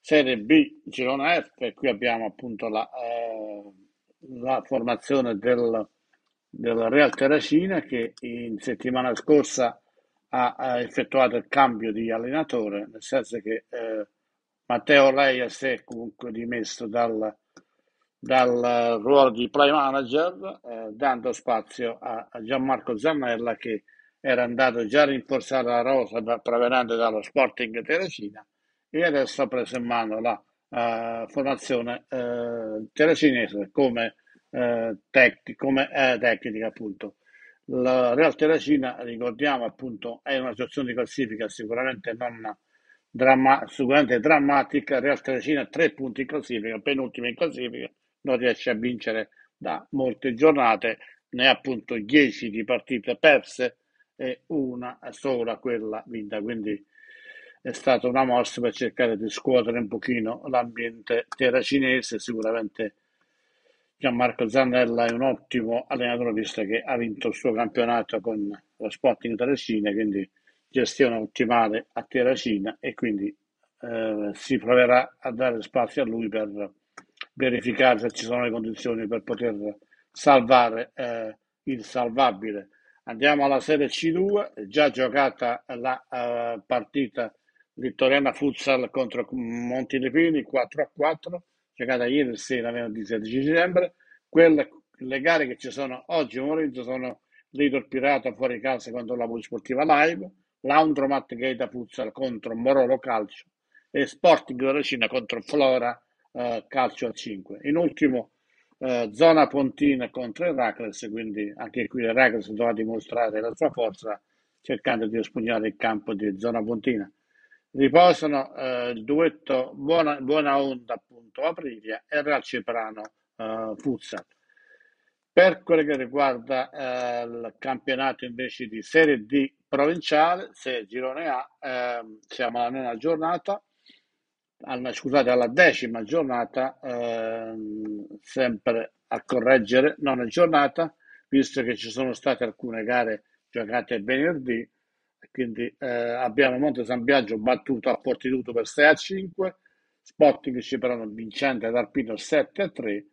Serie B Girona F. Qui abbiamo appunto la, eh, la formazione del, del Real Terracina che in settimana scorsa ha, ha effettuato il cambio di allenatore, nel senso che eh, Matteo Leia si è comunque dimesso dal, dal ruolo di play manager, eh, dando spazio a, a, Gianmarco Zannella che era andato già a rinforzare la rosa provenendo dallo Sporting Teresina e adesso ha preso in mano la uh, formazione uh, terecinese come, uh, tec- come tecnica appunto. La Real Terracina, ricordiamo appunto, è una situazione di classifica sicuramente non dramma- sicuramente drammatica. Real Terracina tre punti in classifica, penultima in classifica, non riesce a vincere da molte giornate, ne ha appunto 10 di partite perse e una sola quella vinta. Quindi è stata una mossa per cercare di scuotere un pochino l'ambiente terracinese, sicuramente Gianmarco Zannella è un ottimo allenatore visto che ha vinto il suo campionato con lo Sporting Terracina, quindi gestione ottimale a Terracina e quindi eh, si proverà a dare spazio a lui per verificare se ci sono le condizioni per poter salvare eh, il salvabile. Andiamo alla Serie C2, già giocata la uh, partita vittoriana futsal contro Montilepini 4 a 4 giocata ieri sera, venerdì 16 dicembre. Quelle, le gare che ci sono oggi pomeriggio sono Lidl Pirata fuori casa contro la Polisportiva Live, Laundromat Gaeta Futsal contro Morolo Calcio e Sporting Veracina contro Flora eh, Calcio a 5. In ultimo eh, Zona Pontina contro Heracles, quindi anche qui Heracles dovrà dimostrare la sua forza cercando di espugnare il campo di Zona Pontina. Riposano eh, il duetto Buona, Buona Onda appunto Aprilia e Real Ciprano eh, Futsal. Per quello che riguarda eh, il campionato invece di Serie D provinciale, se Girone A, eh, siamo alla nona giornata, alla, scusate, alla decima giornata, eh, sempre a correggere, nona giornata, visto che ci sono state alcune gare giocate venerdì, quindi eh, abbiamo Monte San Biagio battuto a Fortitudo per 6 a 5, Sporting Ciprano vincente ad Arpino 7 a 3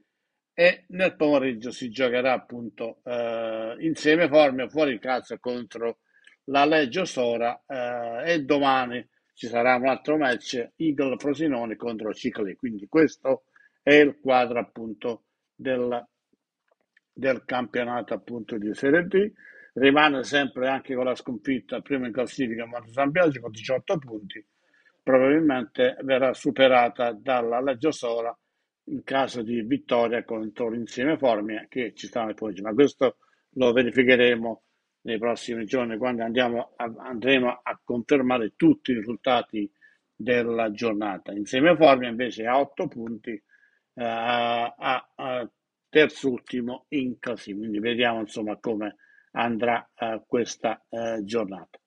e nel pomeriggio si giocherà appunto eh, insieme forme fuori casa contro la Leggio Sora eh, e domani ci sarà un altro match Eagle Frosinone contro Cicli quindi questo è il quadro appunto del, del campionato appunto di Serie D rimane sempre anche con la sconfitta prima in classifica Monte San Biagio con 18 punti probabilmente verrà superata dalla Leggio Sola in caso di vittoria contro l'insieme Formia che ci sta nel pomeriggio, ma questo lo verificheremo nei prossimi giorni quando andiamo a, andremo a confermare tutti i risultati della giornata. Insieme Formia invece ha 8 punti eh, a, a terzultimo in classifica, quindi vediamo insomma come andrà eh, questa eh, giornata.